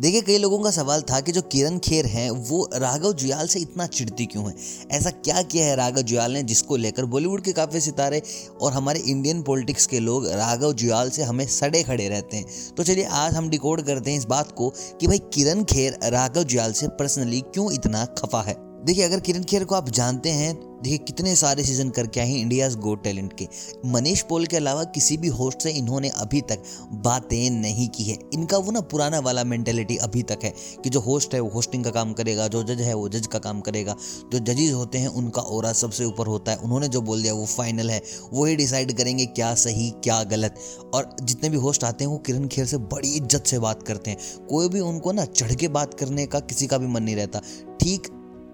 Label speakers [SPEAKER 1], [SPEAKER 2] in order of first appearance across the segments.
[SPEAKER 1] देखिए, कई लोगों का सवाल था कि जो किरण खेर हैं, वो राघव जुयाल से इतना चिढ़ती क्यों है? ऐसा क्या किया है राघव जुयाल ने जिसको लेकर बॉलीवुड के काफ़ी सितारे और हमारे इंडियन पॉलिटिक्स के लोग राघव जुयाल से हमें सड़े खड़े रहते हैं? तो चलिए, आज हम डिकोड करते हैं इस बात को कि भाई किरण खेर राघव जुयाल से पर्सनली क्यों इतना खफा है? देखिए, अगर किरण खेर को आप जानते हैं, देखिए, कितने सारे सीज़न करके आए हैं इंडियाज गो टैलेंट के। मनीष पोल के अलावा किसी भी होस्ट से इन्होंने अभी तक बातें नहीं की है। इनका वो ना पुराना वाला मेंटेलिटी अभी तक है कि जो होस्ट है, वो होस्टिंग का काम करेगा, जो जज है, वो जज का काम करेगा। जो जजेज होते हैं, उनका और सबसे ऊपर होता है। उन्होंने जो बोल दिया, वो फाइनल है। वो डिसाइड करेंगे क्या सही, क्या गलत। और जितने भी होस्ट आते हैं, वो किरण खेर से बड़ी इज़्ज़त से बात करते हैं। कोई भी उनको ना चढ़ के बात करने का किसी का भी मन नहीं रहता। ठीक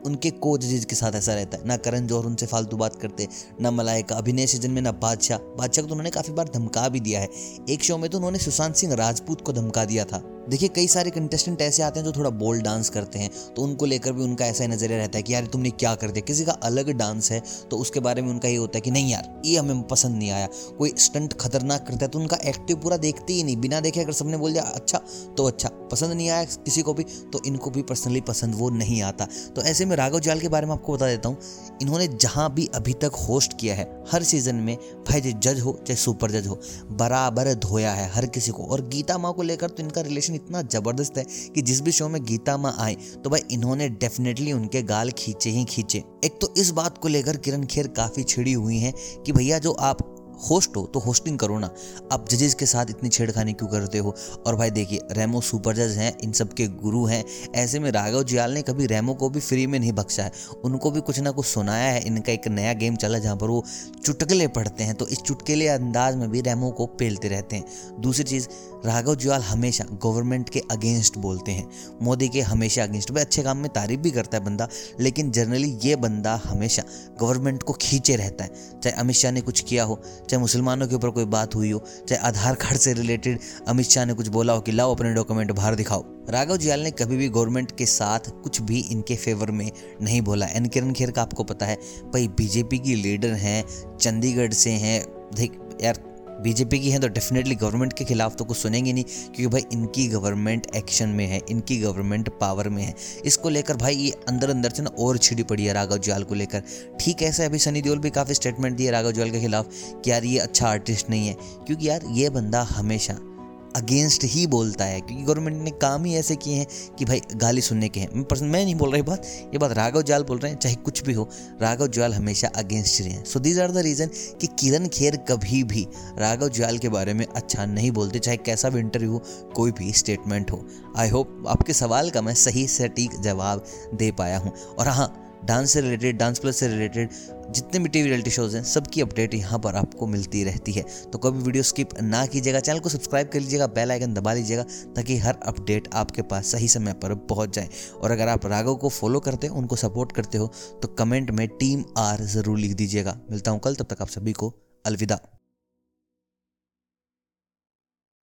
[SPEAKER 1] उनके को जजेज के साथ ऐसा रहता है। ना करण जौहर उनसे फालतू बात करते, ना मलाइका। अभिनय सीज़न में ना बादशाह। बादशाह को तो उन्होंने काफ़ी बार धमका भी दिया है। एक शो में तो उन्होंने सुशांत सिंह राजपूत को धमका दिया था। देखिए, कई सारे कंटेस्टेंट ऐसे आते हैं जो थोड़ा बोल्ड डांस करते हैं तो उनको लेकर भी उनका ऐसा नज़रिया रहता है कि यार, तुमने क्या कर दिया? किसी का अलग डांस है तो उसके बारे में उनका ये होता है कि नहीं यार, ये हमें पसंद नहीं आया। कोई स्टंट खतरनाक करता है तो उनका एक्टिव पूरा देखते ही नहीं। बिना देखे अगर सबने बोल दिया अच्छा तो अच्छा पसंद नहीं आया किसी को भी तो इनको भी पर्सनली पसंद वो नहीं आता। तो ऐसे में राघव जाल के बारे में आपको बता देता हूँ, इन्होंने जहाँ भी अभी तक होस्ट किया है, हर सीज़न में, भाई जज हो, चाहे सुपर जज हो, बराबर धोया है हर किसी को। और गीता माँ को लेकर तो इनका रिलेशन इतना ज़बरदस्त है कि जिस भी शो में गीता माँ आए तो भाई इन्होंने डेफिनेटली उनके गाल खींचे ही खींचे। एक तो इस बात को लेकर किरण खेर काफ़ी छिड़ी हुई है कि भैया जो आप होस्ट हो तो होस्टिंग करो ना। आप जजेस के साथ इतनी छेड़खानी क्यों करते हो? और भाई देखिए रेमो सुपर जज हैं, इन सब के गुरु हैं। ऐसे में राघव जियाल ने कभी रेमो को भी फ्री में नहीं बख्शा है। उनको भी कुछ ना कुछ सुनाया है, इनका एक नया गेम चला जहाँ पर वो चुटकले पढ़ते हैं। तो इस चुटकेले अंदाज में भी रेमो को पेलते रहते हैं। दूसरी चीज़, राघव जुआल हमेशा गवर्नमेंट के अगेंस्ट बोलते हैं। मोदी के हमेशा अगेंस्ट भाई अच्छे काम में तारीफ़ भी करता है बंदा, लेकिन जनरली ये बंदा हमेशा गवर्नमेंट को खींचे रहता है। चाहे अमित शाह ने कुछ किया हो चाहे मुसलमानों के ऊपर कोई बात हुई हो, चाहे आधार कार्ड से रिलेटेड अमित शाह ने कुछ बोला हो कि लाओ अपने डॉक्यूमेंट बाहर दिखाओ। राघव जियाल ने कभी भी गवर्नमेंट के साथ कुछ भी इनके फेवर में नहीं बोला। एन किरण खेर का आपको पता है, भाई बीजेपी की लीडर हैं, चंडीगढ़ से हैं। देख, यार बीजेपी की है तो डेफिनेटली गवर्नमेंट के खिलाफ तो कुछ सुनेंगे नहीं, क्योंकि भाई इनकी गवर्नमेंट एक्शन में है, इनकी गवर्नमेंट पावर में है। इसको लेकर भाई ये अंदर अंदर से ना और छिड़ी पड़ी है राघव जुआल को लेकर। ठीक ऐसे अभी सनी देओल भी काफ़ी स्टेटमेंट दिए राघव जुआल के खिलाफ कि यार ये अच्छा आर्टिस्ट नहीं है, क्योंकि यार ये बंदा हमेशा अगेंस्ट ही बोलता है, क्योंकि गवर्नमेंट ने काम ही ऐसे किए हैं कि भाई गाली सुनने के हैं। मैं मैं नहीं बोल रही बात, ये बात राघव जाल बोल रहे हैं, चाहे कुछ भी हो, राघव जाल हमेशा अगेंस्ट रहे हैं। So these are the reason कि किरण खेर कभी भी राघव जाल के बारे में अच्छा नहीं बोलते, चाहे कैसा भी इंटरव्यू हो, कोई भी स्टेटमेंट हो। आई होप आपके सवाल का मैं सही, सटीक जवाब दे पाया हूँ। और हाँ डांस से रिलेटेड, डांस प्लस से रिलेटेड, जितने भी टीवी रियलिटी शोज़ हैं, सबकी अपडेट यहाँ पर आपको मिलती रहती है। तो कभी वीडियो स्किप ना कीजिएगा, चैनल को सब्सक्राइब कर लीजिएगा, बेल आइकन दबा लीजिएगा, ताकि हर अपडेट आपके पास सही समय पर पहुँच जाए। और अगर आप राघव को फॉलो करते हो, उनको सपोर्ट करते हो तो कमेंट में टीम आर ज़रूर लिख दीजिएगा। मिलता हूँ कल, तब तक आप सभी को अलविदा।